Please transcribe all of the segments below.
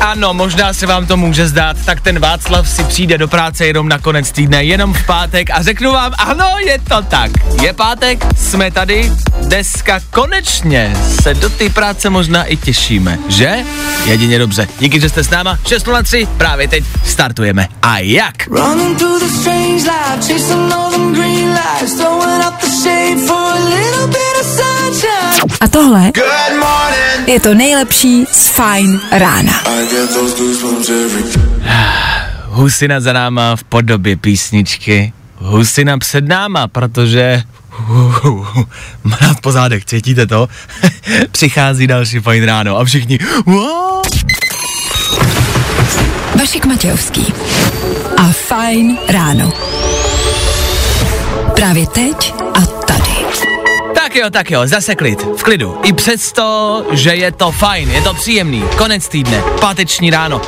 Ano, možná se vám to může zdát, tak ten Václav si přijde do práce jenom na konec týdne, jenom v pátek a řeknu vám, ano, je to tak. Je pátek, jsme tady, dneska konečně se do té práce možná i těšíme, že? Jedině dobře. Díky, že jste s náma. 603, právě teď startujeme. A jak? Running a tohle je to nejlepší z Fajn rána. Husina za náma v podobě písničky. Husina před náma, protože mráz po zádech, cítíte to? Přichází další fajn ráno a všichni wow. Vašek Matějovský a Fajn ráno. Právě teď jo, tak jo, zase klid, v klidu. I přesto, že je to fajn, je to příjemný, konec týdne, páteční ráno.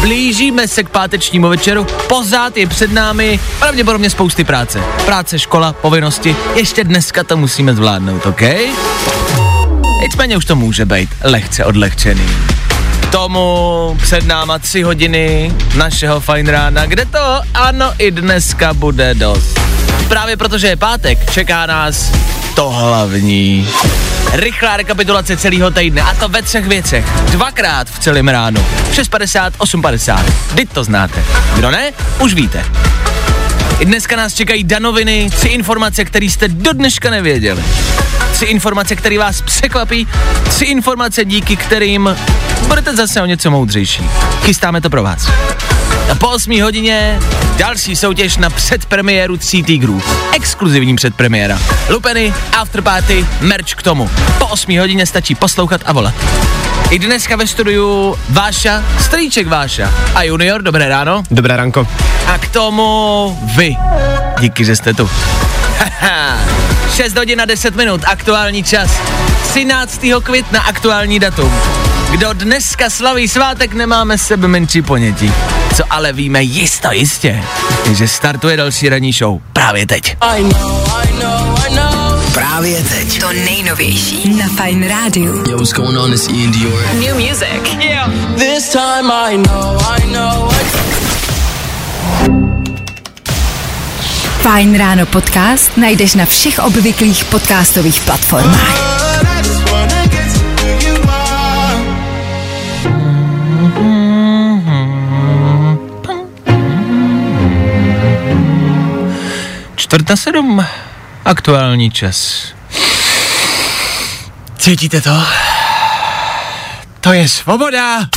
Blížíme se k pátečnímu večeru, pořád je před námi pravděpodobně spousty práce. Práce, škola, povinnosti, ještě dneska to musíme zvládnout, OK? Nicméně už to může být lehce odlehčený. Tomu před náma tři hodiny našeho fajn rána, kde to ano i dneska bude dost. Právě protože je pátek, čeká nás to hlavní. Rychlá rekapitulace celého týdne a to ve třech věcech. Dvakrát v celém ránu. 6.50, 8.50. Vy to znáte. Kdo ne, už víte. I dneska nás čekají danoviny, tři informace, které jste do dneška nevěděli. Tři informace, které vás překvapí, tři informace, díky kterým budete zase o něco moudřejší. Chystáme to pro vás. A po 8 hodině další soutěž na předpremiéru Tří týgrů. Exkluzivní předpremiéra. Lupeny, afterparty, merch k tomu. Po 8 hodině stačí poslouchat a volat. I dneska ve studiu Váša, strýček Váša a junior, dobré ráno. Dobré ranko. A k tomu vy. Díky, že jste tu. Haha. 6 hodin a 10 minut, aktuální čas. 13. května, aktuální datum. Kdo dneska slaví svátek, nemáme sebe menší ponětí. Co ale víme jisto jistě, je, že startuje další ranní show právě teď. I know, I know, I know. Právě teď. To nejnovější na Fajn rádiu. Yo, what's going on? It's Ian Dior. New music. This time I know, I know, I Fajn ráno podcast najdeš na všech obvyklých podcastových platformách. Čtvrta sedm, aktuální čas. Cítíte to? To je svoboda.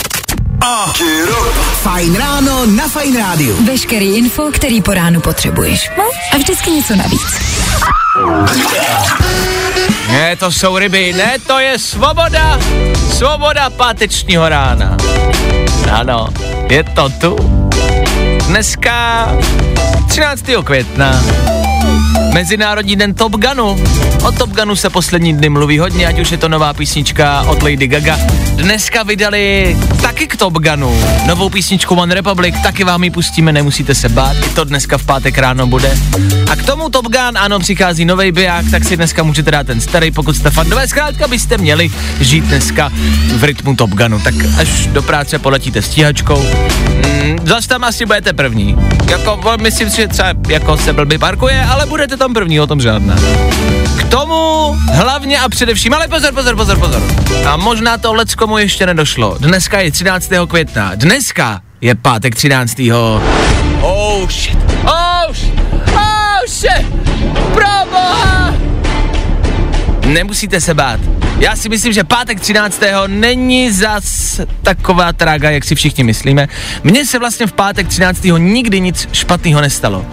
Fajn ráno na Fajn rádiu. Veškerý info, který po ránu potřebuješ. No a vždycky něco navíc. Ne, to jsou ryby, ne, to je svoboda. Svoboda pátečního rána. Ano, je to tu. Dneska 13. května. Mezinárodní den Top Gunu. O Top Gunu se poslední dny mluví hodně, ať už je to nová písnička od Lady Gaga. Dneska vydali taky k Top Gunu novou písničku One Republic, taky vám ji pustíme, nemusíte se bát, i to dneska v pátek ráno bude. A k tomu Top Gun, ano, přichází nový biják, tak si dneska můžete dát ten starý, pokud jste fandové, zkrátka byste měli žít dneska v rytmu Top Gunu. Tak až do práce poletíte stíhačkou, mm, zase tam asi budete první. Jako, myslím si, že třeba jako se blbý parkuje, ale budete tam první, o tom žádná. K tomu hlavně a především, ale pozor, pozor, pozor, pozor. A možná to leckomu ještě nedošlo. Dneska je 13. května. Dneska je pátek 13. Oh shit. Oh shit. Oh Nemusíte se bát. Já si myslím, že pátek 13. není zas taková trága, jak si všichni myslíme. Mně se vlastně v pátek 13. nikdy nic špatného nestalo.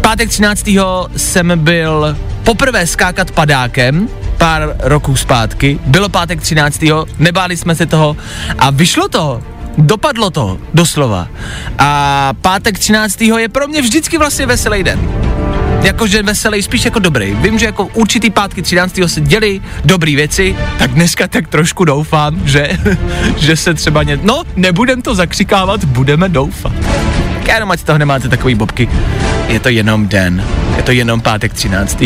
Pátek 13. jsem byl poprvé skákat padákem, pár roků zpátky. Bylo pátek 13. nebáli jsme se toho a vyšlo to. Dopadlo to, doslova. A pátek 13. je pro mě vždycky vlastně veselý den. Jakože veselý, spíš jako dobrý. Vím, že jako určitý pátky 13. se děli dobrý věci, tak dneska tak trošku doufám, že, že se třeba ně... No, nebudem to zakřikávat, budeme doufat. Tak jenom ať z toho nemáte takový bobky. Je to jenom den. Je to jenom pátek 13.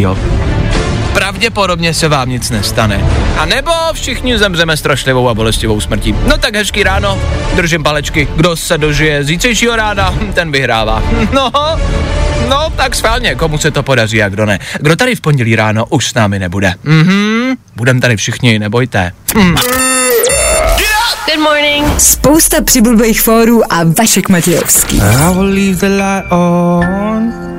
Pravděpodobně se vám nic nestane. A nebo všichni zemřeme strašlivou a bolestivou smrtí. No tak hezký ráno, držím palečky. Kdo se dožije zítřejšího rána, ten vyhrává. No, no tak schválně, komu se to podaří a kdo ne. Kdo tady v pondělí ráno už s námi nebude. Mhm, budem tady všichni, nebojte. Hm. Good morning. Spousta přibulbých fórů a Vašek Matějovský. I will leave the light on.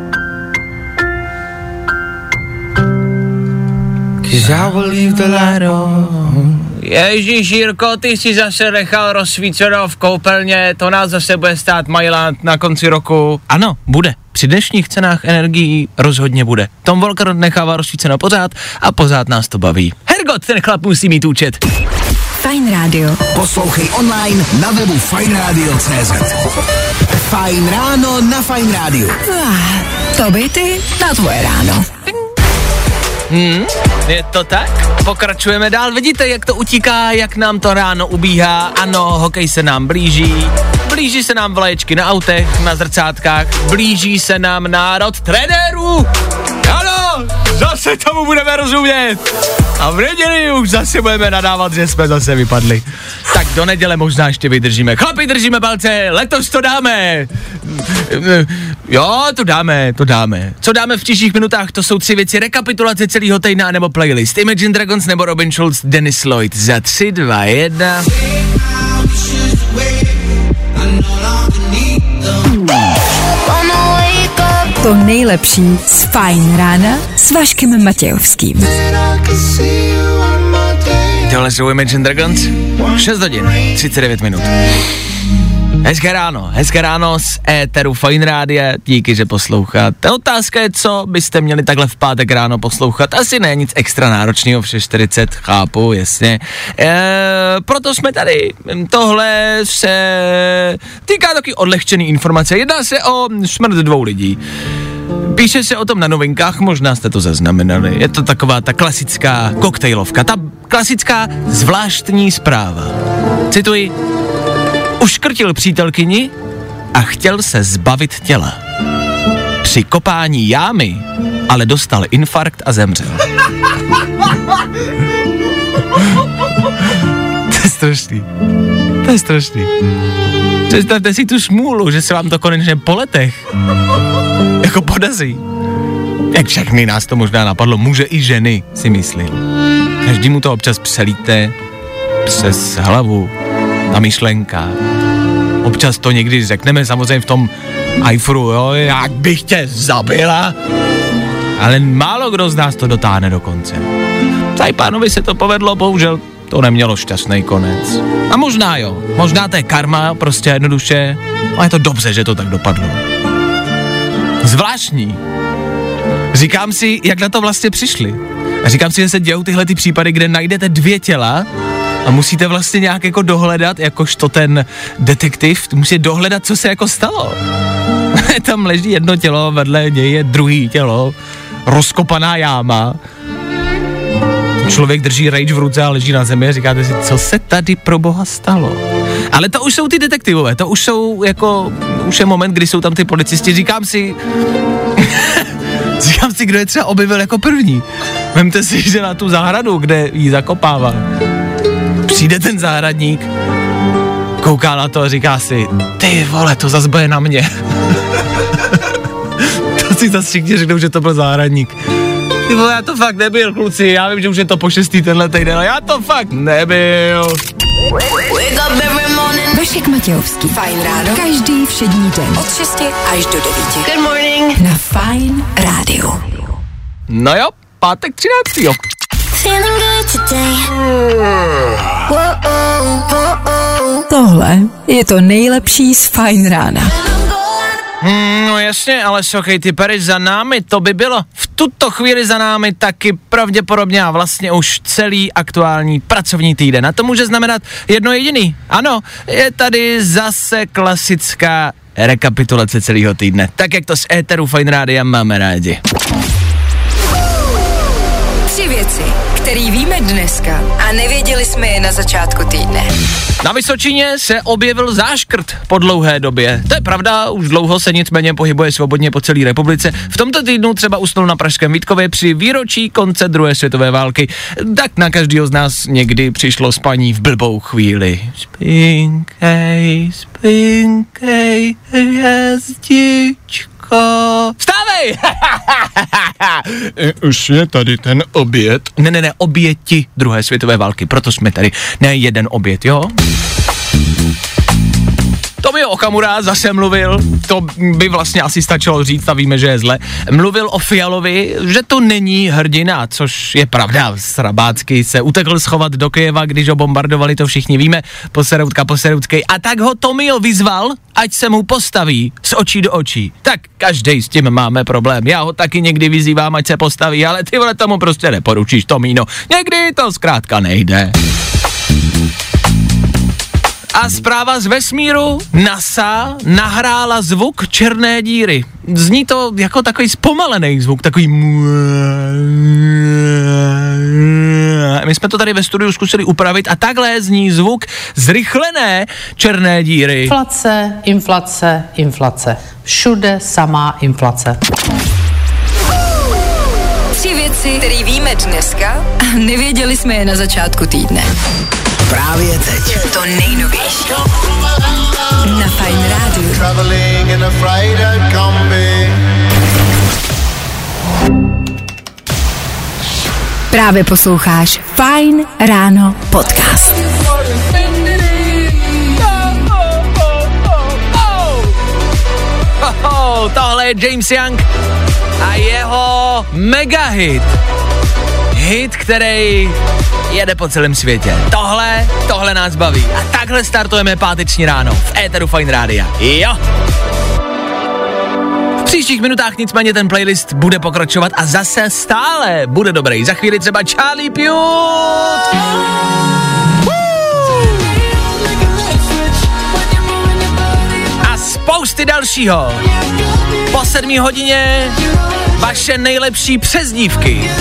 Ježíš Jirko, ty jsi zase nechal rozsvíceno v koupelně, to nás zase bude stát Mailand na konci roku. Ano, bude. Při dnešních cenách energií rozhodně bude. Tom Volker nechává rozsvíceno pořád a pořád nás to baví. Hergot, ten chlap musí mít účet. Fajn rádio. Poslouchej online na webu fajnradio.cz Fajn ráno na Fajn rádiu. To by ty na tvoje ráno. Je to tak? Pokračujeme dál. Vidíte, jak to utíká, jak nám to ráno ubíhá. Ano, hokej se nám blíží. Blíží se nám vlaječky na autech, na zrcátkách. Blíží se nám národ trenérů. Zase tomu budeme rozumět. A v neděli už zase budeme nadávat, že jsme zase vypadli. Tak do neděle možná ještě vydržíme. Chlapi, držíme palce, letos to dáme. Jo, to dáme, to dáme. Co dáme v příštích minutách, to jsou tři věci. Rekapitulace celého týdne nebo playlist. Imagine Dragons nebo Robin Schulz, Dennis Lloyd. Za tři, dva, jedna. To nejlepší z Fajn rána s Vaškem Matějovským. Tohle jsou Imagine Dragons. 6 hodin, 39 minut. Hezké ráno, hezké ráno z éteru Fine Rádia, díky, že posloucháte. Otázka je, co byste měli takhle v pátek ráno poslouchat. Asi ne nic extra náročného v 6.40, chápu, jasně. E, proto jsme tady. Tohle se týká taky odlehčený informace. Jedná se o smrt dvou lidí. Píše se o tom na novinkách, možná jste to zaznamenali. Je to taková ta klasická koktejlovka, ta klasická zvláštní zpráva. Cituji, uškrtil přítelkyni a chtěl se zbavit těla. Při kopání jámy ale dostal infarkt a zemřel. to je strašný. To je strašný. Představte si tu smůlu, že se vám to konečně po letech jako podaří. Jak všechny nás to možná napadlo, muže i ženy, si myslím. Každý mu to občas přelíte přes hlavu, ta myšlenka. Občas to někdy řekneme, samozřejmě v tom iFru, jo, jak bych tě zabila. Ale málo kdo z nás to dotáhne do konce. Tady pánovi se to povedlo, bohužel to nemělo šťastný konec. A možná jo, možná to je karma, prostě jednoduše, a je to dobře, že to tak dopadlo. Zvláštní. Říkám si, jak na to vlastně přišli. A říkám si, že se dějou tyhle ty případy, kde najdete dvě těla a musíte vlastně nějak jako dohledat, jakožto ten detektiv, musíte dohledat, co se jako stalo. Tam leží jedno tělo, vedle něj je druhý tělo, rozkopaná jáma. Člověk drží rage v ruce a leží na zemi a říkáte si, co se tady pro boha stalo. Ale to už jsou ty detektivové, to už jsou jako, už je moment, kdy jsou tam ty policisti, říkám si, říkám si, kdo je třeba objevil jako první. Vemte si, že na tu zahradu, kde ji zakopává, přijde ten zahradník, kouká na to a říká si, ty vole, to zase bude na mě. to si zase všichni řeknou, že to byl zahradník. Ty vole, já to fakt nebyl, kluci, já vím, že už je to po šestý tenhle týden, ale já to fakt nebyl. Vašek Matějovský. Fajn ráno. Každý všední den. Od 6 až do 9. Good morning. Na Fajn rádiu. No jo, pátek 13. Tohle je to nejlepší z Fajn rána. Hmm, no jasně, ale sokej, ty pery za námi, to by bylo v tuto chvíli za námi taky pravděpodobně a vlastně už celý aktuální pracovní týden. A to může znamenat jedno jediný. Ano, je tady zase klasická rekapitulace celého týdne. Tak jak to z éteru Fine Rádia máme rádi. Tři věci, které víme dneska a nevěděli jsme je na začátku týdne. Na Vysočině se objevil záškrt po dlouhé době. To je pravda, už dlouho se nicméně pohybuje svobodně po celé republice. V tomto týdnu třeba usnul na Pražském Vítkově při výročí konce druhé světové války. Tak na každého z nás někdy přišlo spaní v blbou chvíli. Spinkej, spinkej. Vstávej! Už je tady ten oběd. Ne, ne, ne, oběti druhé světové války, proto jsme tady. Ne jeden oběd, jo? Tomio Okamura zase mluvil, to by vlastně asi stačilo říct a víme, že je zle. Mluvil o Fialovi, že to není hrdina, což je pravda. Srabácky se utekl schovat do Kyjeva, když ho bombardovali, to všichni víme, poseroutka poseroutskej. A tak ho Tomio vyzval, ať se mu postaví z očí do očí. Tak každý s tím máme problém. Já ho taky někdy vyzývám, ať se postaví, ale ty vole tomu prostě neporučíš, Tomíno. Někdy to zkrátka nejde. A zpráva z vesmíru, NASA nahrála zvuk černé díry. Zní to jako takový zpomalený zvuk, takový my jsme to tady ve studiu zkusili upravit a takhle zní zvuk zrychlené černé díry. Inflace, inflace, inflace. Všude samá inflace. Tři věci, které víme dneska a nevěděli jsme je na začátku týdne. Právě teď. To nejnovější. Na Fine Rádiu. Traveling in a freighter combi. Právě posloucháš Fine Ráno podcast. Tohle je James Young a jeho mega hit. Který jede po celém světě. Tohle, tohle nás baví. A takhle startujeme páteční ráno v éteru Fine Rádia. Jo! V příštích minutách nicméně ten playlist bude pokračovat a zase stále bude dobrý. Za chvíli třeba Charlie Puth. A spousty dalšího. Po sedmí hodině vaše nejlepší přezdívky.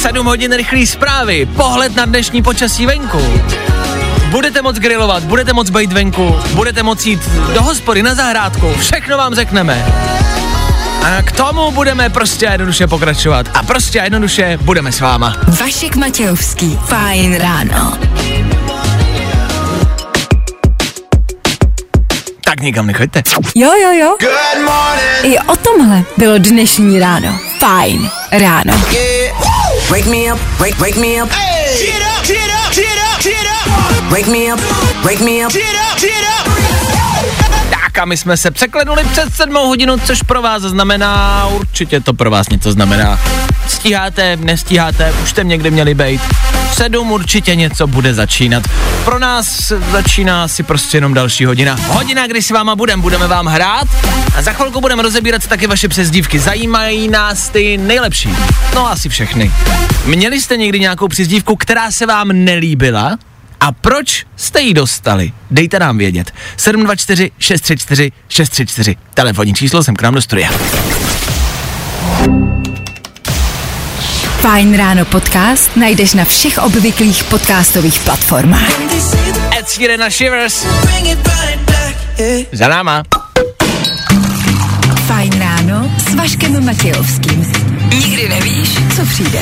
V sedm hodin rychlý zprávy, pohled na dnešní počasí venku. Budete moc grilovat, budete moc být venku, budete moc jít do hospody, na zahrádku, všechno vám řekneme. A k tomu budeme prostě a jednoduše pokračovat. A prostě a jednoduše budeme s váma. Vašek Matějovský. Fine ráno. Tak nikam nechoďte. Jo, jo, jo. I o tomhle bylo dnešní ráno. Fine ráno. Wake me up, wake, wake me up, Get up, get up, get up, get up. wake me up, wake me up. Get up, get up. Tak a my jsme se překlenuli před sedmou hodinu, což pro vás znamená, určitě to pro vás něco znamená. Stíháte, nestíháte, už jste někdy měli být. V sedm určitě něco bude začínat. Pro nás začíná si prostě jenom další hodina. Hodina, kdy si váma budem, budeme vám hrát a za chvilku budeme rozebírat taky vaše přezdívky. Zajímají nás ty nejlepší. No asi všechny. Měli jste někdy nějakou přezdívku, která se vám nelíbila? A proč jste ji dostali? Dejte nám vědět. 724 634 634. Telefonní číslo jsem k nám do studia. Fine ráno podcast najdeš na všech obvyklých podcastových platformách. Ed Sheeran a Shivers. Za náma. Fajn ráno s Vaškem Matějovským. Nikdy nevíš, co přijde.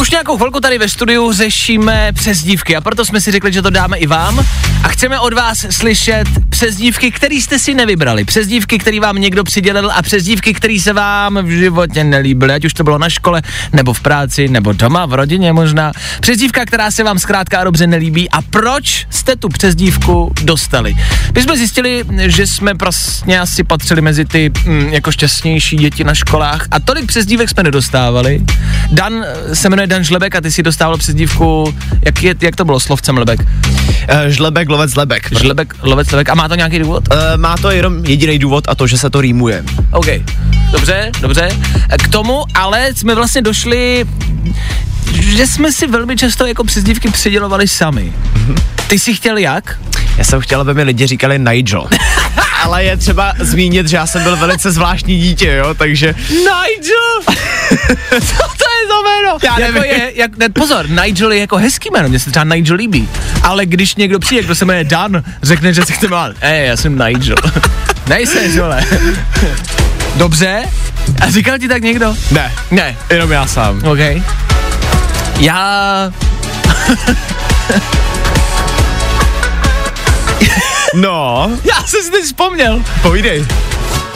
Už nějakou chvilku tady ve studiu řešíme přezdívky a proto jsme si řekli, že to dáme i vám a chceme od vás slyšet přezdívky, které jste si nevybrali. Přezdívky, které vám někdo přidělil a přezdívky, které se vám v životě nelíbily, ať už to bylo na škole, nebo v práci, nebo doma, v rodině možná. Přezdívka, která se vám zkrátka a dobře nelíbí a proč jste tu přezdívku dostali. My jsme zjistili, že jsme prostě asi patřili mezi ty mm, jako šťastnější děti na školách a tolik přezdívek jsme nedostávali. Dan se jmenuje Dan Žlebek a ty si dostával přezdívku, jak, je, jak to bylo slovcem Lebek? Uh, žlebek, lovec, lebek. Žlebek, lovec, Lebek. A má to nějaký důvod? Uh, má to jenom jediný důvod a to, že se to rýmuje. OK, dobře, dobře. K tomu ale jsme vlastně došli, že jsme si velmi často jako přezdívky přidělovali sami. Ty jsi chtěl jak? Já jsem chtěl, aby mi lidi říkali Nigel. Ale je třeba zmínit, že já jsem byl velice zvláštní dítě, jo, takže... Nigel! Co to je za jméno? Já jako nevím. je, jak, ne, pozor, Nigel je jako hezký jméno, mně se třeba Nigel líbí. Ale když někdo přijde, kdo se jmenuje Dan, řekne, že se chce jmenovat, ej, já jsem Nigel. Nejseš, vole. Dobře. A říkal ti tak někdo? Ne, Ne. jenom já sám. OK. Já... No, Já jsem si teď vzpomněl. povídej.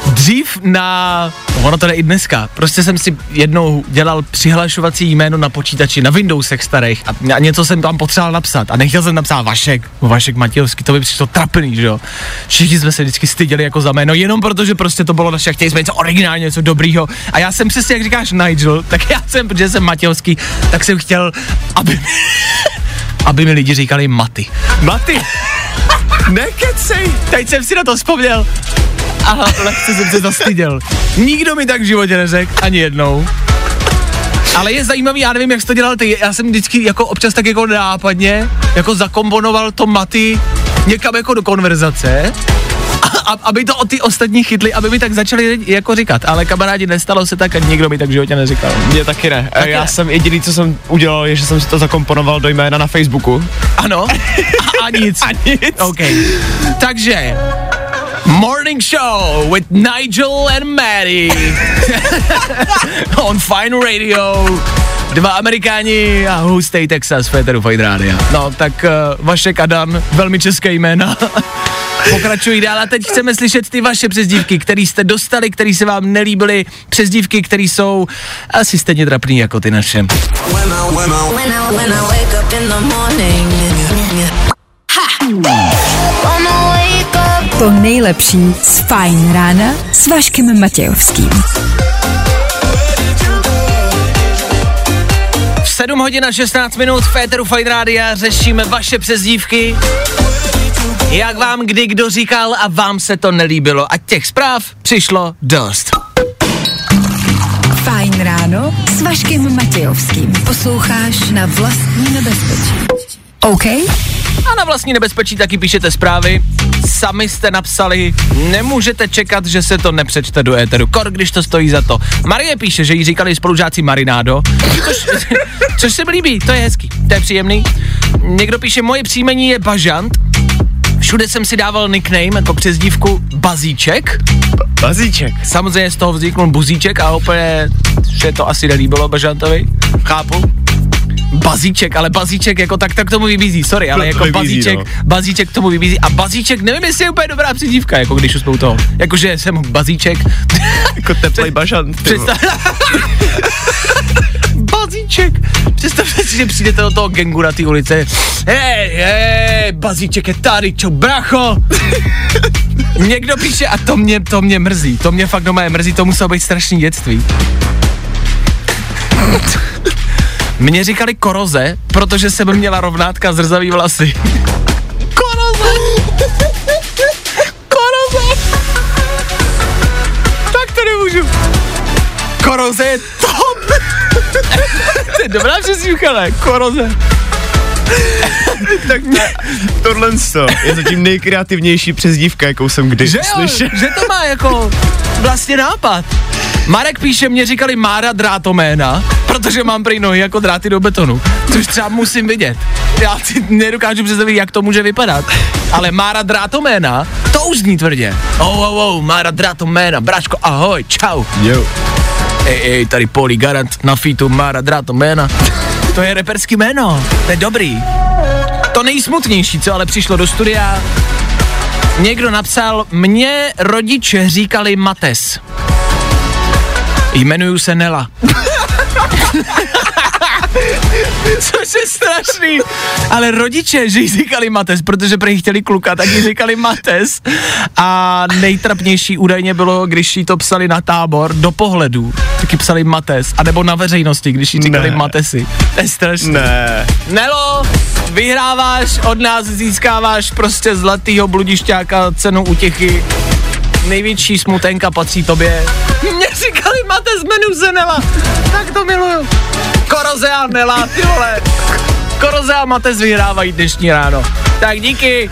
Dřív na, ono to jde i dneska, prostě jsem si jednou dělal přihlašovací jméno na počítači, na Windowsech starých a, a něco jsem tam potřeboval napsat a nechtěl jsem napsat Vašek, Vašek Matějovský, to by přišlo trapný, že jo. Všichni jsme se vždycky styděli jako za jméno, jenom protože prostě to bylo naše, chtěli jsme něco originálně, něco dobrýho a já jsem přesně, jak říkáš Nigel, tak já jsem, protože jsem Matějovský, tak jsem chtěl, aby, aby mi lidi říkali Maty. Maty, nekecej. Teď jsem si na to vzpomněl. Aha, lehce jsem se zastyděl. Nikdo mi tak v životě neřekl, ani jednou. Ale je zajímavý, já nevím, jak jsi to dělal ty, já jsem vždycky jako občas tak jako nápadně, jako zakomponoval to maty někam jako do konverzace, aby to o ty ostatní chytli, aby mi tak začali jako říkat, ale kamarádi, nestalo se tak a nikdo mi tak v životě neříkal. Mně taky ne. Tak já ne. jsem jediný, co jsem udělal, je, že jsem si to zakomponoval do jména na Facebooku. Ano, a, a nic. A nic. OK. Takže, Morning Show with Nigel and Maddie on Fine Radio. Dva Amerikáni a hustý Texas, Féteru Fight Radio. No, tak uh, Vašek a Dan, velmi české jména. Pokračují dál a teď chceme slyšet ty vaše přezdívky, které jste dostali, které se vám nelíbily, přezdívky, které jsou asi stejně trapný jako ty naše. When I, when I, when I. To nejlepší z Fajn rána s Vaškem Matějovským. 7 hodin a 16 minut v Féteru Fight Rádia řešíme vaše přezdívky. Jak vám kdy kdo říkal a vám se to nelíbilo. A těch zpráv přišlo dost. Fajn ráno s Vaškem Matějovským. Posloucháš na vlastní nebezpečí. OK? A na vlastní nebezpečí taky píšete zprávy. Sami jste napsali, nemůžete čekat, že se to nepřečte do éteru. Kor, když to stojí za to. Marie píše, že jí říkali spolužáci Marinádo, což, což se mi líbí, to je hezký, to je příjemný. Někdo píše, moje příjmení je Bažant. Všude jsem si dával nickname jako přezdívku Bazíček. Bazíček. Samozřejmě z toho vzniknul Buzíček a úplně, že to asi nelíbilo Bažantovi. Chápu. Bazíček, ale bazíček jako tak, tak tomu vybízí, sorry, ale jako vybízí, bazíček, no. bazíček tomu vybízí. A bazíček, nevím, jestli je úplně dobrá přezdívka, jako když už jsme u toho, jakože jsem bazíček, Jako teplej vole. představ... bazíček, představte si, že přijdete do toho gengu na té ulici, hej, hej, bazíček je tady, čo bracho, Někdo píše a to mě, to mě mrzí, to mě fakt doma mrzí, to muselo být strašný dětství. Mně říkali koroze, protože jsem měla rovnátka zrzavý vlasy. Koroze! Koroze! Tak to nemůžu. Koroze je top! to je dobrá ne? Koroze. tak to, tohle je zatím nejkreativnější přezdívka, jakou jsem kdy Že jo, slyšel. že to má jako vlastně nápad. Marek píše, mě říkali Mára drátoména, protože mám prý nohy jako dráty do betonu, což třeba musím vidět. Já si nedokážu představit, jak to může vypadat. Ale Mára drátoména, to už zní tvrdě. Oh, oh, oh, Mára drátoména, bračko, ahoj, čau. Jo. Ej, ej, tady Poli Garant na featu Mára drátoména. To je reperský jméno, to je dobrý. To nejsmutnější, co ale přišlo do studia, Někdo napsal, mě rodiče říkali Mates. Jmenuju se Nela. Což je strašný. Ale rodiče, že jí říkali Mates, protože prý chtěli kluka, tak jí říkali Mates. A nejtrapnější údajně bylo, když jí to psali na tábor do pohledu. taky psali Mates, anebo na veřejnosti, když jí říkali Ne. Matesy. To je strašné. Ne. Nelo, vyhráváš, od nás získáváš prostě zlatýho bludišťáka, cenu útěchy. Největší smutenka patří tobě. Mě říkali Mates, jmenuji se Nela. Tak to miluju. Koroze a Nela, ty vole. Koroze a Mates vyhrávají dnešní ráno. Tak díky.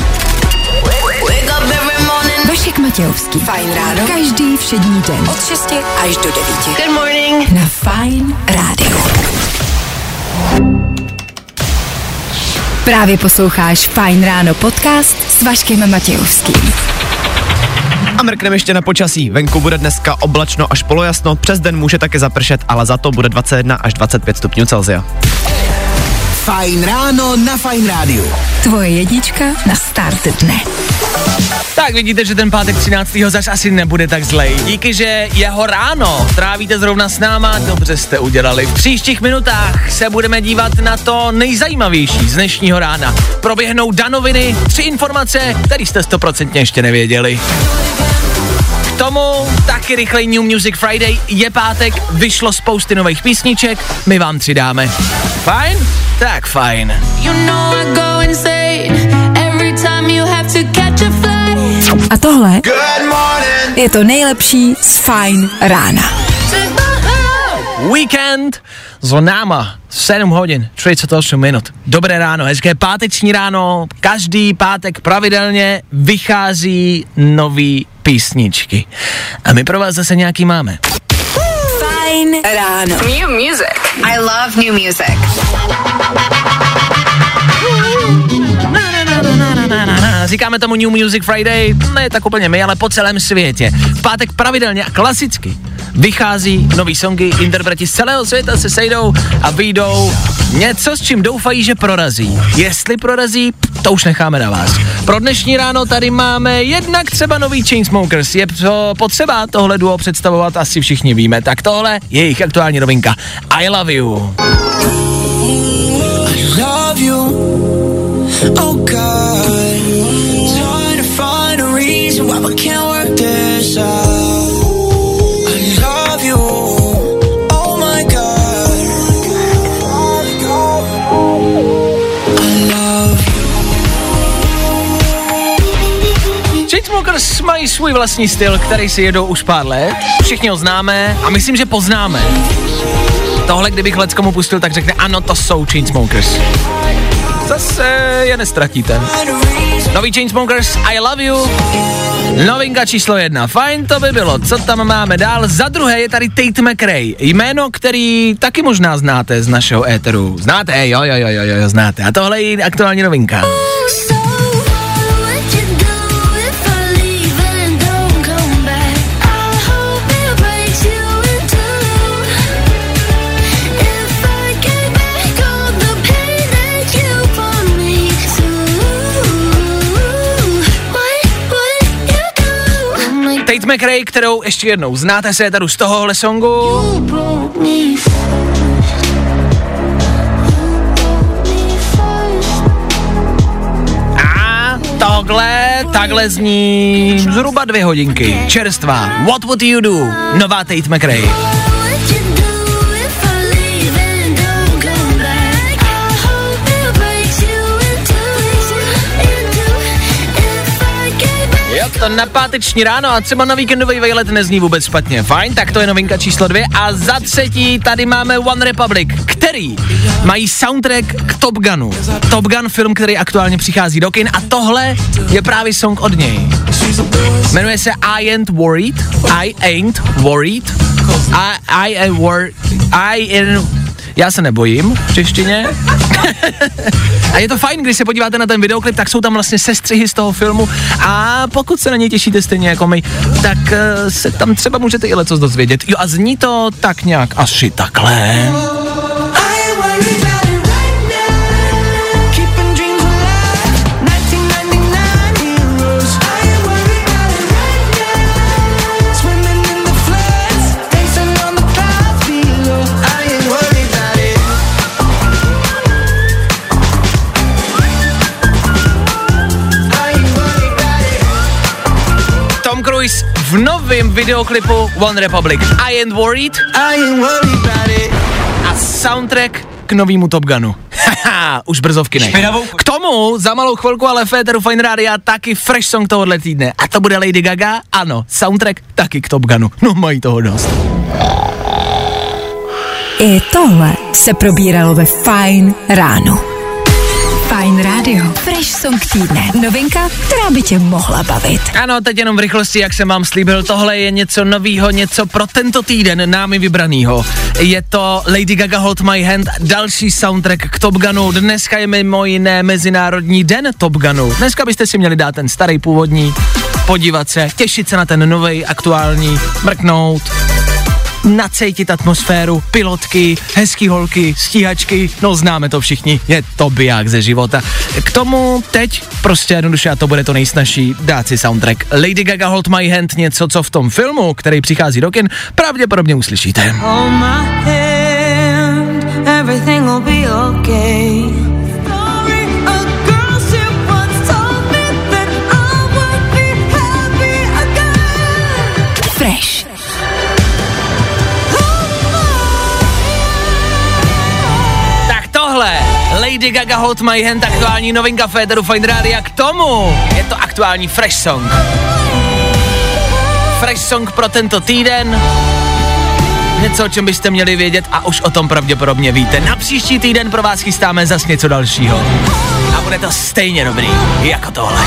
Vašek Matějovský. Fajn ráno. Každý všední den. Od 6 až do 9. Good morning. Na Fajn rádiu. Právě posloucháš Fajn ráno podcast s Vaškem Matějovským. A mrkneme ještě na počasí. Venku bude dneska oblačno až polojasno, přes den může také zapršet, ale za to bude 21 až 25 stupňů Celsia. Fajn ráno na Fajn rádiu. Tvoje jednička na start dne. Tak vidíte, že ten pátek 13. zas asi nebude tak zlej. Díky, že jeho ráno trávíte zrovna s náma, dobře jste udělali. V příštích minutách se budeme dívat na to nejzajímavější z dnešního rána. Proběhnou danoviny, tři informace, které jste stoprocentně ještě nevěděli. K tomu taky rychlej New Music Friday, je pátek, vyšlo spousty nových písniček, my vám tři dáme. Fajn? Tak fajn. You know I go insane every time you have to catch a flight. A tohle je to nejlepší z Fajn rána. Weekend s náma 7 hodin 38 minut. Dobré ráno, hezké páteční ráno. Každý pátek pravidelně vychází nový písničky. A my pro vás zase nějaký máme. Fajn ráno. New music. I love new music. Říkáme tomu New Music Friday, ne tak úplně my, ale po celém světě. V pátek pravidelně a klasicky vychází nový songy, interpreti z celého světa se sejdou a vyjdou něco, s čím doufají, že prorazí. Jestli prorazí, to už necháme na vás. Pro dnešní ráno tady máme jednak třeba nový Chainsmokers. Je potřeba tohle duo představovat, asi všichni víme. Tak tohle je jejich aktuální novinka. I love you. Chainsmokers mají svůj vlastní styl, který si jedou už pár let. Všichni ho známe a myslím, že poznáme. Tohle, kdybych leckomu pustil, tak řekne, ano, to jsou Chainsmokers. Zase je nestratíte. Nový Chainsmokers, I love you. Novinka číslo jedna. Fajn to by bylo. Co tam máme dál? Za druhé je tady Tate McRae. Jméno, který taky možná znáte z našeho éteru. Znáte? Jo, jo, jo, jo, jo, znáte. A tohle je aktuální novinka. So Tate McRae, kterou ještě jednou znáte se éteru z tohohle songu. A tohle, takhle zní zhruba dvě hodinky. Čerstvá. What would you do? Nová Tate McRae. To na páteční ráno a třeba na víkendový vejlet nezní vůbec špatně. Fajn, tak to je novinka číslo dvě. A za třetí tady máme One Republic, který mají soundtrack k Top Gunu. Top Gun film, který aktuálně přichází do kin a tohle je právě song od něj. Jmenuje se I ain't worried, I ain't worried, I, I am worried, I am, já se nebojím v češtině. a je to fajn, když se podíváte na ten videoklip, tak jsou tam vlastně sestřihy z toho filmu a pokud se na ně těšíte stejně jako my, tak uh, se tam třeba můžete i leco dozvědět. Jo a zní to tak nějak asi takhle. Cruise v novém videoklipu One Republic. I ain't worried. I ain't worried about it. A soundtrack k novému Top Gunu. Haha, už brzo v kinech. Špinavou? K tomu za malou chvilku ale Féteru Fine Rádia taky fresh song tohohle týdne. A to bude Lady Gaga, ano, soundtrack taky k Top Gunu. No mají toho dost. I tohle se probíralo ve Fine ráno. Fine Radio. Fresh song týdne. Novinka, která by tě mohla bavit. Ano, teď jenom v rychlosti, jak jsem vám slíbil, tohle je něco novýho, něco pro tento týden námi vybranýho. Je to Lady Gaga Hold My Hand, další soundtrack k Top Gunu. Dneska je mimo jiné Mezinárodní den Top Gunu. Dneska byste si měli dát ten starý původní, podívat se, těšit se na ten nový, aktuální, mrknout, nacejtit atmosféru, pilotky, hezký holky, stíhačky, no známe to všichni, je to biják ze života. K tomu teď prostě jednoduše a to bude to nejsnažší dát si soundtrack. Lady Gaga Hold My Hand, něco, co v tom filmu, který přichází do kin, pravděpodobně uslyšíte. Hold my hand, everything will be okay. Lady Gaga Hold My Hand, aktuální novinka Féteru Fine Radio, k tomu je to aktuální Fresh Song. Fresh Song pro tento týden, něco, o čem byste měli vědět a už o tom pravděpodobně víte. Na příští týden pro vás chystáme zas něco dalšího. A bude to stejně dobrý, jako tohle.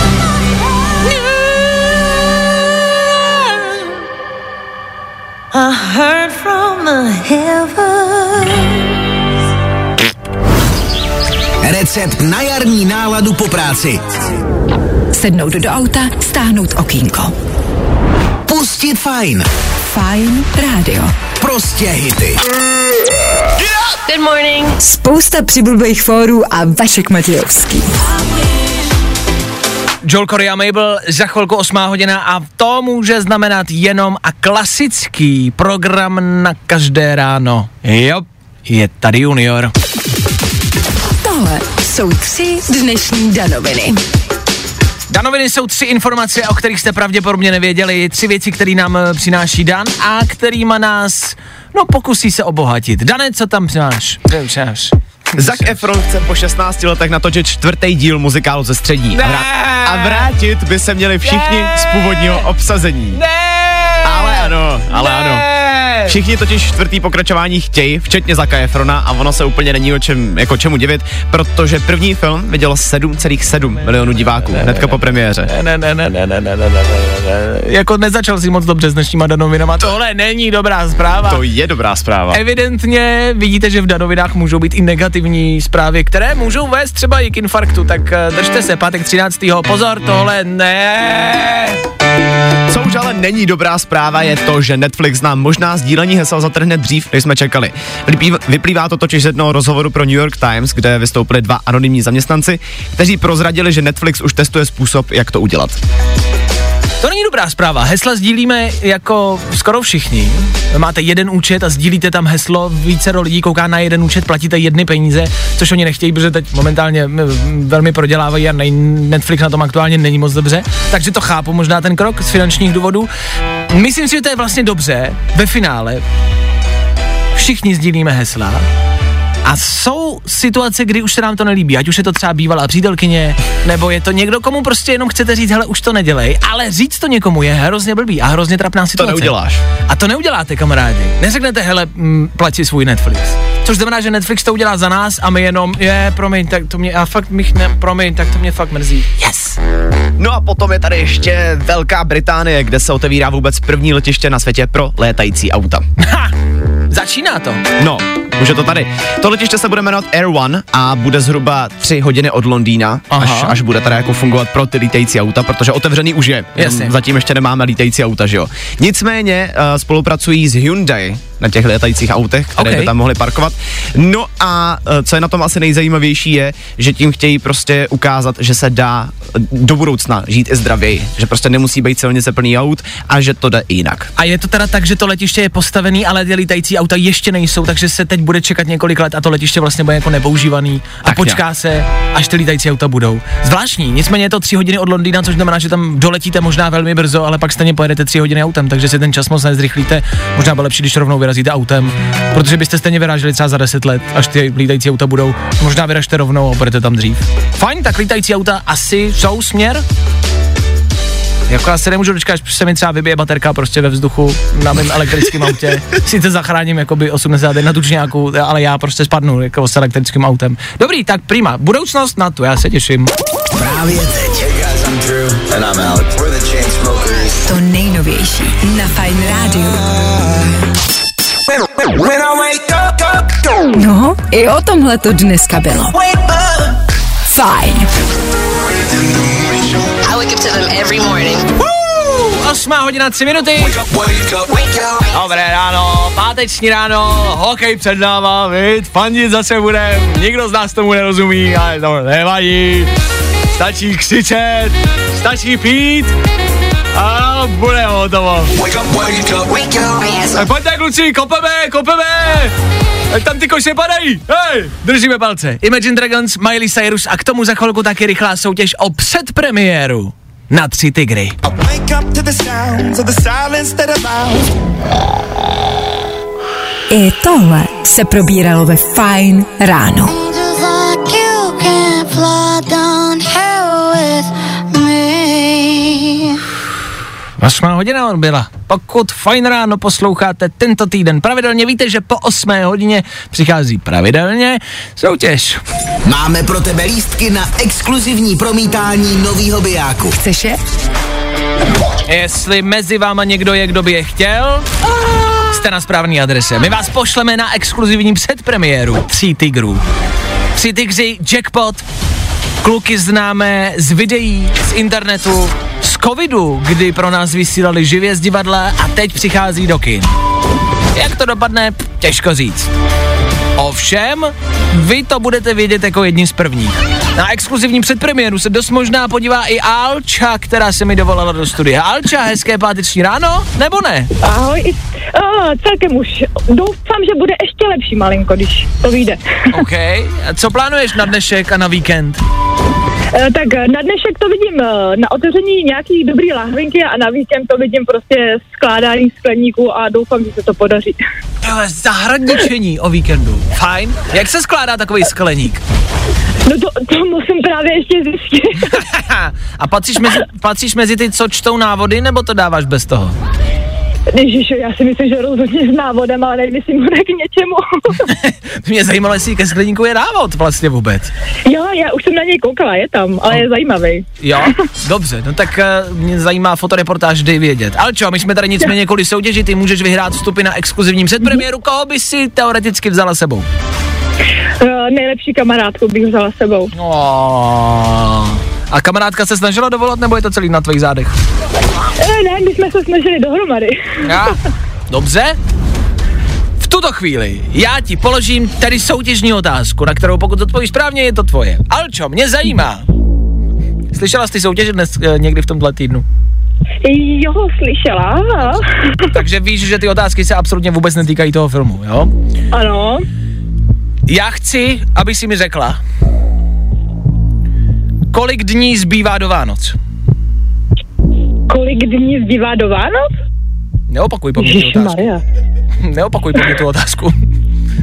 I heard from the heavens. Recept na jarní náladu po práci. Sednout do auta, stáhnout okýnko. Pustit fajn. Fine Radio. Prostě hity. Good morning. Spousta přibulbých fórů a Vašek Matějovský. Joel Corey a Mabel, za chvilku 8 hodina a to může znamenat jenom a klasický program na každé ráno. Jo, je tady junior. Tohle jsou tři dnešní danoviny. Danoviny jsou tři informace, o kterých jste pravděpodobně nevěděli, tři věci, které nám eh, přináší Dan a kterýma nás, no pokusí se obohatit. Dane, co tam přináš? přináš? Zac Efron chce po 16 letech natočit čtvrtý díl muzikálu ze střední. A, vrát, a vrátit by se měli všichni Ne. z původního obsazení. Ne! Ale ano, ale ano. Všichni totiž čtvrtý pokračování chtějí, včetně Zaka Efrona a ono se úplně není o čem, jako čemu divit, protože první film vidělo 7,7 milionů diváků hnedka po premiéře. Ne, ne, ne, ne, ne, ne, ne, ne, ne, ne. Jako nezačal si moc dobře s dnešníma danovinama. Tohle není dobrá zpráva. To je dobrá zpráva. Evidentně vidíte, že v danovinách můžou být i negativní zprávy, které můžou vést třeba i k infarktu, tak eh, držte se, pátek 13. Pozor, tohle ne. Co už ale není dobrá zpráva je to, že Netflix nám možná sdílení hesel zatrhne dřív, než jsme čekali. Vyplývá- to totiž z jednoho rozhovoru pro New York Times, kde vystoupili dva anonymní zaměstnanci, kteří prozradili, že Netflix už testuje způsob, jak to udělat. To není dobrá zpráva. Hesla sdílíme jako skoro všichni. Máte jeden účet a sdílíte tam heslo, více lidí kouká na jeden účet, platíte jedny peníze, což oni nechtějí, protože teď momentálně velmi prodělávají a Netflix na tom aktuálně není moc dobře. Takže to chápu možná ten krok z finančních důvodů. Myslím si, že to je vlastně dobře. Ve finále všichni sdílíme hesla a jsou situace, kdy už se nám to nelíbí, ať už je to třeba bývalá přítelkyně, nebo je to někdo, komu prostě jenom chcete říct, hele, už to nedělej, ale říct to někomu je hrozně blbý a hrozně trapná situace. neuděláš. A to neuděláte, kamarádi. Neřeknete, hele, mm, plať si svůj Netflix. Což znamená, že Netflix to udělá za nás a my jenom, je, promiň, tak to mě, a fakt mich ne, promiň, tak to mě fakt mrzí. Yes! No a potom je tady ještě Velká Británie, kde se otevírá vůbec první letiště na světě pro létající auta. Ha! Začíná to. No, už je to tady. To letiště se bude jmenovat Air One a bude zhruba 3 hodiny od Londýna, až, Aha. až bude teda jako fungovat pro ty lítající auta, protože otevřený už je. Jasně. Zatím ještě nemáme lítající auta, že jo. Nicméně uh, spolupracují s Hyundai na těch létajících autech, které Ok. by tam mohly parkovat. No a uh, co je na tom asi nejzajímavější je, že tím chtějí prostě ukázat, že se dá eh, do budoucna žít i zdravěji, že prostě nemusí být silnice plný aut a že to jde jinak. A je to teda tak, že to letiště je postavený, ale ty lítající auta ještě nejsou, takže se teď bude čekat několik let a to letiště vlastně bude jako nepoužívaný a Tak počká se, až ty lítající auta budou. Zvláštní, nicméně je to tři hodiny od Londýna, což znamená, že tam doletíte možná velmi brzo, ale pak stejně pojedete tři hodiny autem, takže si ten čas moc nezrychlíte. Možná bude lepší, když rovnou vyrazíte autem, protože byste stejně vyráželi třeba za 10 let, až ty lítající auta budou. Možná vyražte rovnou a budete tam dřív. Fajn, tak lítající auta asi jsou směr. Jako já se nemůžu dočkat, až se mi třeba vybije baterka prostě ve vzduchu na mém elektrickém autě. Sice zachráním jakoby 80 na tučňáku, ale já prostě spadnu jako s elektrickým autem. Dobrý, tak prima. Budoucnost na to, já se těším. Právě teď. And I'm out. We're the Chainsmokers. To nejnovější na Fine Radio. Up, up, No, i o tomhle to dneska bylo. Fajn. Wake up to them every morning. Uh, 8 hodina 3 minuty. Dobré ráno, páteční ráno, hokej před náma, vid, fandit zase budem, nikdo z nás tomu nerozumí, ale to nevadí. Stačí křičet, stačí pít a bude hotovo. Wake up, wake up, wake up. Tak pojďte kluci, kopeme, kopeme! Ať tam ty koše padají, hej! Držíme palce. Imagine Dragons, Miley Cyrus a k tomu za chvilku taky rychlá soutěž o předpremiéru na tři tygry. I tohle se probíralo ve Fine ráno. Osmá hodina odbyla. Pokud fajn ráno posloucháte tento týden pravidelně, víte, že po 8 hodině přichází pravidelně soutěž. Máme pro tebe lístky na exkluzivní promítání novýho bijáku. Chceš je? Jestli mezi váma někdo je, kdo by je chtěl, jste na správné adrese. My vás pošleme na exkluzivní předpremiéru Tří tigrů. Tři tygři, jackpot, kluky známé z videí, z internetu, covidu, kdy pro nás vysílali živě z divadla a teď přichází do kin. Jak to dopadne, těžko říct. Ovšem, vy to budete vědět jako jedni z prvních. Na exkluzivní předpremiéru se dost možná podívá i Alča, která se mi dovolala do studia. Alča, hezké páteční ráno, nebo ne? Ahoj. Oh, celkem už. Doufám, že bude ještě lepší malinko, když to vyjde. OK. A co plánuješ na dnešek a na víkend? Eh, tak eh, na dnešek to vidím eh, na otevření nějaký dobrý lahvinky a na víkend to vidím prostě skládání skleníků a doufám, že se to podaří. Ale zahradničení o víkendu. Fajn. Jak se skládá takový skleník? No to, to musím právě ještě zjistit. a patříš mezi, patříš mezi ty, co čtou návody, nebo to dáváš bez toho? Ježiši, já si myslím, že rozhodně s návodem, ale nevím, jestli bude k něčemu. Mě zajímalo, jestli ke skleníku je návod vlastně vůbec. jo, já už jsem na něj koukala, je tam, ale je zajímavý. Jo, dobře, no tak uh, mě zajímá fotoreportáž, dej vědět. Alčo, my jsme tady nicméně kvůli soutěži, ty můžeš vyhrát vstupy na exkluzivní předpremiéru, koho by si teoreticky vzala sebou? Uh, nejlepší kamarádku bych vzala sebou. Oh. A kamarádka se snažila dovolat, nebo je to celý na tvých zádech? Eh, ne, my jsme se snažili dohromady. Já? Dobře. V tuto chvíli já ti položím tady soutěžní otázku, na kterou pokud odpovíš správně, je to tvoje. Alčo, mě zajímá. Slyšela jsi ty soutěže dnes eh, někdy v tomhle týdnu? Jo, slyšela. Takže víš, že ty otázky se absolutně vůbec netýkají toho filmu, jo? Ano. Já chci, aby si mi řekla, kolik dní zbývá do Vánoc. Kolik dní zbývá do Vánoc? Neopakuj po mně tu otázku. Neopakuj po mně tu otázku.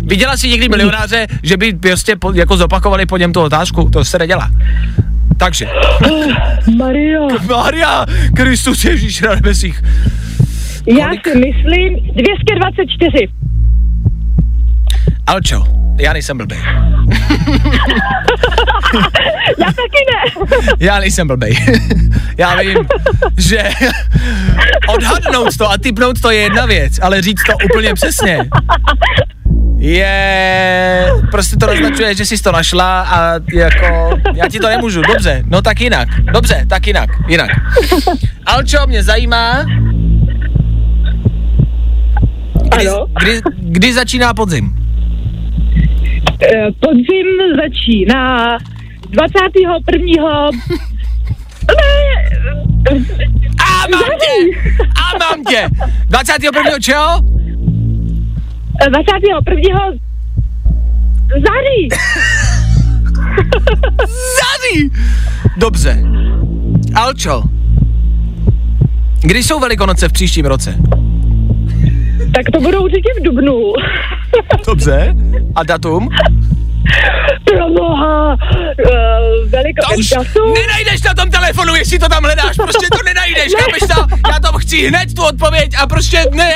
Viděla jsi někdy milionáře, že by prostě po, jako zopakovali po něm tu otázku? To se nedělá. Takže, Maria. Maria, Kristus Ježíš na nebesích. Já si myslím 224. Alčo, já nejsem blbej. Já taky ne. Já nejsem blbej. Já vím, že odhadnout to a typnout to je jedna věc, ale říct to úplně přesně je... Prostě to naznačuje, že jsi to našla a jako... Já ti to nemůžu, dobře, no tak jinak. Dobře, tak jinak, jinak. Alčo, mě zajímá... Kdy, Ano. kdy, kdy začíná podzim? Eh, Podzim začíná 21. A mám tě! A mám tě! 21. čeho? Eh, 21. září. Září! Dobře. Alčo, kdy jsou Velikonoce v příštím roce? Tak to budou určitě v Dubnu. Dobře. A datum? Proboha, uh, veliko To už času. nenajdeš na tom telefonu, jestli to tam hledáš, prostě to nenajdeš, Ne. chápeš to? Já to chci hned tu odpověď a prostě ne.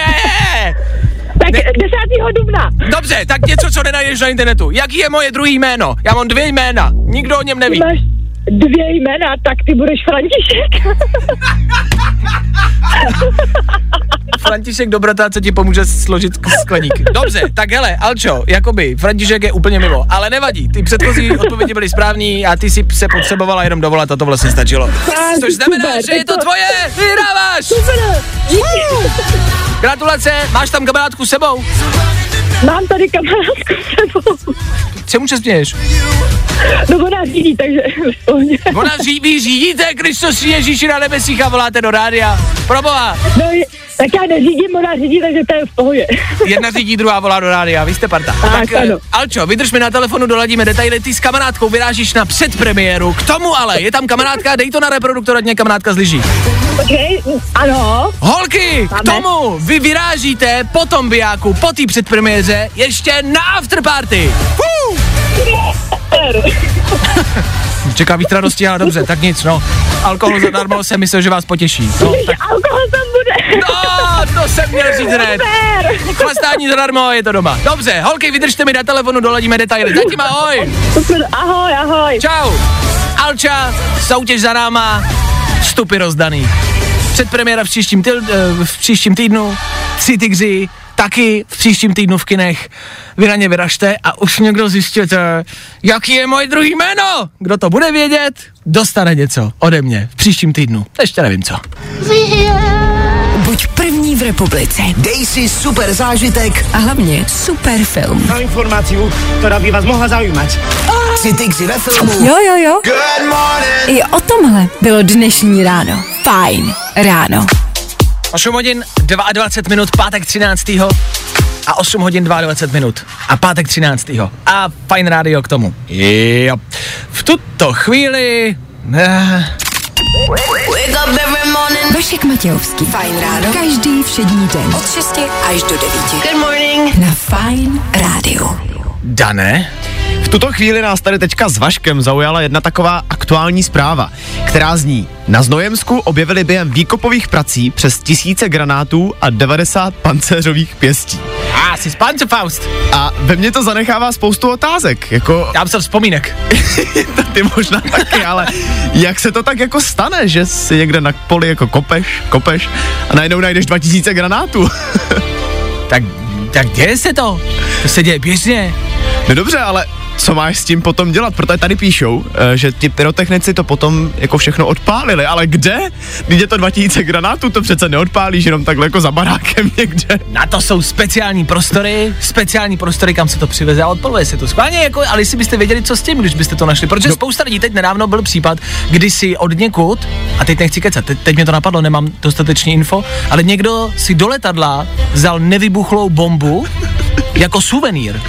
Tak Ne. 10. dubna. Dobře, tak něco, co nenajdeš na internetu. Jaký je moje druhý jméno? Já mám dvě jména, nikdo o něm neví. Máš dvě jména, tak ty budeš František. František Dobrota, co ti pomůže složit skleník. Dobře, tak hele, Alčo, jakoby, František je úplně mimo, ale nevadí, ty předchozí odpovědi byly správní a ty si se potřebovala jenom dovolat a to vlastně stačilo. Což znamená, že je to tvoje, vyhráváš! Super. Gratulace, máš tam kamarádku s sebou? Mám tady kamarádku sebou. Čemu se směješ? No ona řídí, takže. Ona ří, vy řídíte Kristus Ježíši na nebesích a voláte do rádia. Proboha, No, je- tak já neřídím, ona řídí, takže to je v pohodě. jedna řídí, druhá volá do rádia, vy jste parta. Tak, eh, ano. Alčo, vydrž mi na telefonu, doladíme detaily, ty s kamarádkou vyrážíš na předpremiéru, k tomu ale, je tam kamarádka, dej to na reproduktor, ať mě kamarádka z lyží. Počkej, ano. Holky, k Máme. tomu vy vyrážíte po tom bijáku, po té předpremiéře, ještě na afterparty. Čeká víc radosti, ale dobře, tak nic, no. Alkohol zadarmo jsem myslel, že vás potěší. No, tak, Alkohol tam bude. no, to jsem měl říct hned. Chlastání zadarmo, je to doma. Dobře, holky, vydržte mi na telefonu, doladíme detaily. Zatím ahoj. Super, ahoj, ahoj. Čau. Alča, soutěž za náma, vstupy rozdaný. Předpremiéra v příštím, tyl, eh, v příštím týdnu, tři tygři, taky v příštím týdnu v kinech. Vy na ně vyražte a už někdo zjistěte, jaký je moje druhý jméno. Kdo to bude vědět, dostane něco ode mě v příštím týdnu. Ještě nevím co. Buď první v republice. Dej si super zážitek A hlavně super film. Na informaci, která by vás mohla zajímat. si tygři ve filmu Jo, jo, jo. Good morning. I o tomhle bylo dnešní ráno. Fajn ráno. 8 hodin 22 minut, pátek 13. a 8 hodin 22 minut a pátek 13. a fajn rádio k tomu. Jo. V tuto chvíli... Eh. Vašek Matějovský. Fajn ráno. Každý všední den. Od 6 až do 9. Good morning. Na Fajn rádiu. Dané? V tuto chvíli nás tady teďka s Vaškem zaujala jedna taková aktuální zpráva, která zní Na Znojemsku objevili během výkopových prací přes tisíce granátů a 90 pancéřových pěstí. A, jsi Panzerfaust. A ve mně to zanechává spoustu otázek, jako Dám se vzpomínek. ty možná taky, ale jak se to tak jako stane, že si někde na poli jako kopeš, kopeš a najednou najdeš 2000 granátů? Tak, tak děje se to. To se děje běžně. No dobře, ale co máš s tím potom dělat? Protože tady píšou, eh, že ti pyrotechnici to potom jako všechno odpálili, ale kde? Když je to 2000 granátů, to přece neodpálíš jenom takhle jako za barákem někde. Na to jsou speciální prostory, speciální prostory, kam se to přiveze a odpaluje se to. Schválně, jako, ale jestli byste věděli, co s tím, když byste to našli. Protože no. spousta lidí teď nedávno byl případ, kdy si od někud, a teď nechci kecat, teď, teď mě to napadlo, nemám dostatečný info, ale někdo si do letadla vzal nevybuchlou bombu jako suvenýr.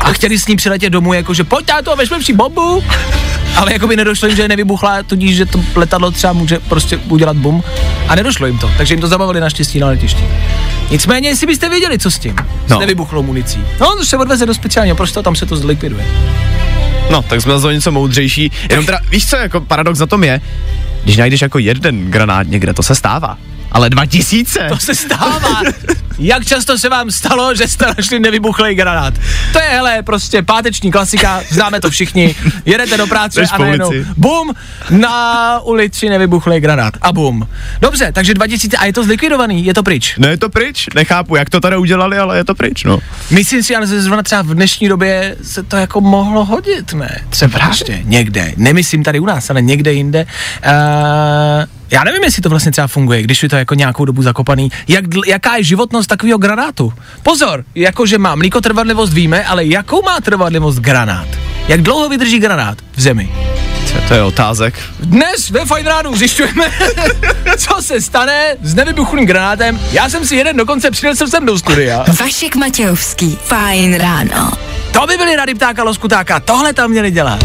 A chtěli s ní přiletět domů, jakože pojď táto, vezmeme si bombu. Ale jako by nedošlo jim, že je nevybuchla, tudíž, že to letadlo třeba může prostě udělat bum. A nedošlo jim to, takže jim to zabavili naštěstí na letišti. Nicméně, jestli byste věděli, co s tím, no. S nevybuchlou municí. No, to se odveze do speciálního prostoru, tam se to zlikviduje. No, tak jsme za něco moudřejší. Jenom teda, víš co, jako paradox za tom je, když najdeš jako jeden granát někde, to se stává. Ale 2000? To se stává. Jak často se vám stalo, že jste našli nevybuchlej granát? To je, hele, prostě páteční klasika, známe to všichni. Jedete do práce Jdeš a najednou ulici. bum, na ulici nevybuchlej granát a bum. Dobře, takže 2000 a je to zlikvidovaný, je to pryč. No je to pryč, nechápu, jak to tady udělali, ale je to pryč, no. Myslím si, ale že zrovna třeba v dnešní době se to jako mohlo hodit, ne? Třeba ještě někde, nemyslím tady u nás, ale někde jinde. Uh, já nevím, jestli to vlastně třeba funguje, když je to jako nějakou dobu zakopaný. Jak, jaká je životnost takového granátu? Pozor, jakože má mlíkotrvanlivost víme, ale jakou má trvanlivost granát? Jak dlouho vydrží granát v zemi? To je otázek. Dnes ve Fine Ránu zjišťujeme, co se stane s nevybuchlým granátem. Já jsem si jeden dokonce přinesl sem do studia. Vašek Matějovský. Fajn ráno. To by byly rady ptáka loskutáka, tohle tam měli dělat.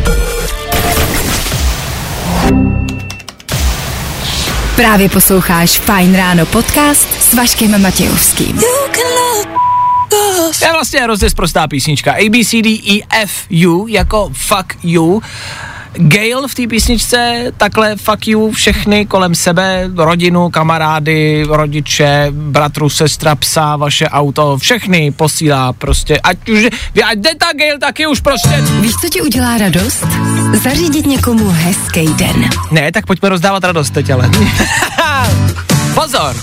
Právě posloucháš Fajn ráno podcast s Vaškem Matějovským. Je vlastně hrozně prostá písnička. A, B, C, D, E, F, U, jako fuck you. Gail v té písničce takhle fuck you všechny kolem sebe, rodinu, kamarády, rodiče, bratru, sestra, psa, vaše auto, všechny posílá prostě, ať už, ať jde ta Gail taky už prostě. Víš, co ti udělá radost? Zařídit někomu hezký den. Ne, tak pojďme rozdávat radost teď ale. Pozor!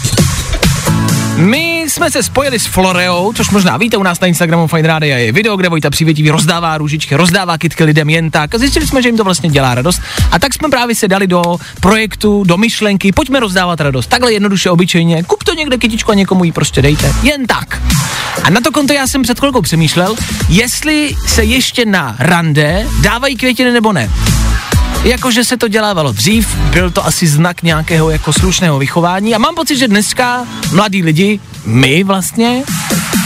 My jsme se spojili s Floreou, což možná víte, u nás na Instagramu Fine Radio je video, kde Vojta Přívětivý rozdává růžičky, rozdává kitky lidem jen tak. A zjistili jsme, že jim to vlastně dělá radost. A tak jsme právě se dali do projektu, do myšlenky, pojďme rozdávat radost. Takhle jednoduše, obyčejně. Kup to někde kytičku a někomu ji prostě dejte. Jen tak. A na to konto já jsem před chvilkou přemýšlel, jestli se ještě na rande dávají květiny nebo ne. Jakože se to dělávalo dřív, byl to asi znak nějakého jako slušného vychování a mám pocit, že dneska mladí lidi, my vlastně,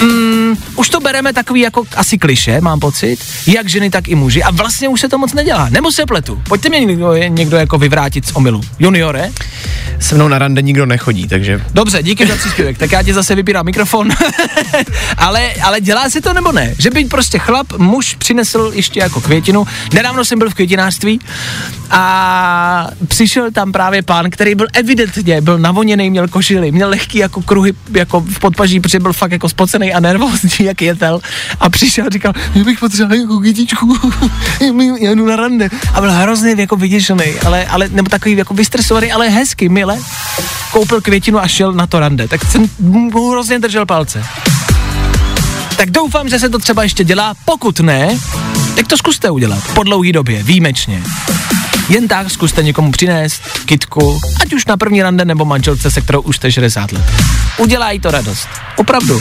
mm, už to bereme takový jako asi kliše, mám pocit, jak ženy, tak i muži a vlastně už se to moc nedělá, nebo se pletu. Pojďte mě někdo, někdo jako vyvrátit z omylu. Juniore? Se mnou na rande nikdo nechodí, takže... Dobře, díky za příspěvek, tak já ti zase vypírám mikrofon. ale, ale dělá se to nebo ne? Že by prostě chlap, muž přinesl ještě jako květinu. Nedávno jsem byl v květinářství a přišel tam právě pán, který byl evidentně, byl navoněný, měl košily, měl lehký jako kruhy jako v podpaží, protože byl fakt jako spocený a nervózní, jak jetel. A přišel a říkal, já bych potřeboval jako kytičku, já jdu na rande. A byl hrozně jako vyděšený, ale, ale, nebo takový jako vystresovaný, ale hezky, mile. Koupil květinu a šel na to rande. Tak jsem mu hrozně držel palce. Tak doufám, že se to třeba ještě dělá. Pokud ne, tak to zkuste udělat. Po dlouhý době, výjimečně. Jen tak zkuste někomu přinést kitku, ať už na první rande nebo manželce, se kterou už jste 60 let. Udělá jí to radost. Opravdu.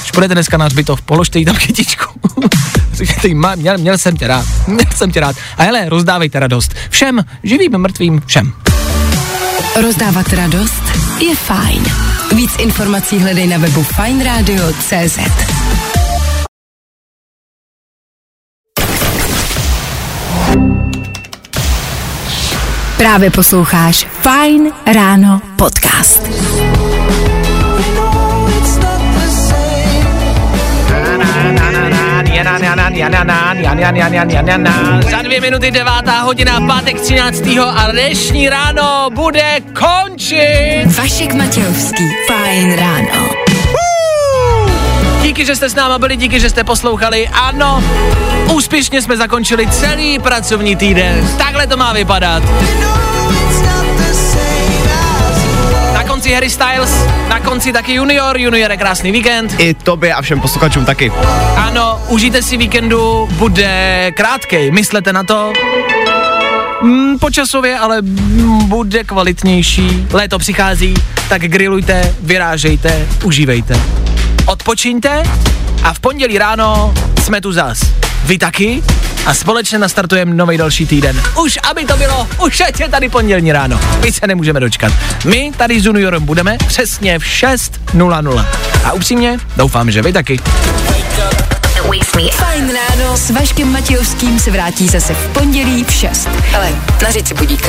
Když půjdete dneska na hřbitov, položte jí tam kytičku. Říkejte jí, "Ma, měl, měl jsem tě rád, měl jsem tě rád. A hele, rozdávejte radost. Všem, živým, mrtvým, všem. Rozdávat radost je fajn. Víc informací hledej na webu fajnradio.cz Právě posloucháš Fine Ráno podcast. Za dvě minuty devátá hodina, pátek 13. a dnešní ráno bude končit. Vašek Matějovský, Fine Ráno. Díky, že jste s náma byli, díky, že jste poslouchali. Ano, úspěšně jsme zakončili celý pracovní týden. Takhle to má vypadat. Na konci Harry Styles, na konci taky Junior, Junior je krásný víkend. I tobě a všem posluchačům taky. Ano, užijte si víkendu, bude krátkej, myslete na to. Mm, počasově, ale mm, bude kvalitnější. Léto přichází, tak grillujte, vyrážejte, užívejte. Odpočiňte a v pondělí ráno jsme tu zas. Vy taky? A společně nastartujeme nový další týden. Už aby to bylo, už ať je tady pondělní ráno. My se nemůžeme dočkat. My tady s Juniorem budeme přesně v 6.00. A upřímně, doufám, že vy taky. Fajn ráno s Vaškem Matějovským se vrátí zase v pondělí v 6. Ale si budíka.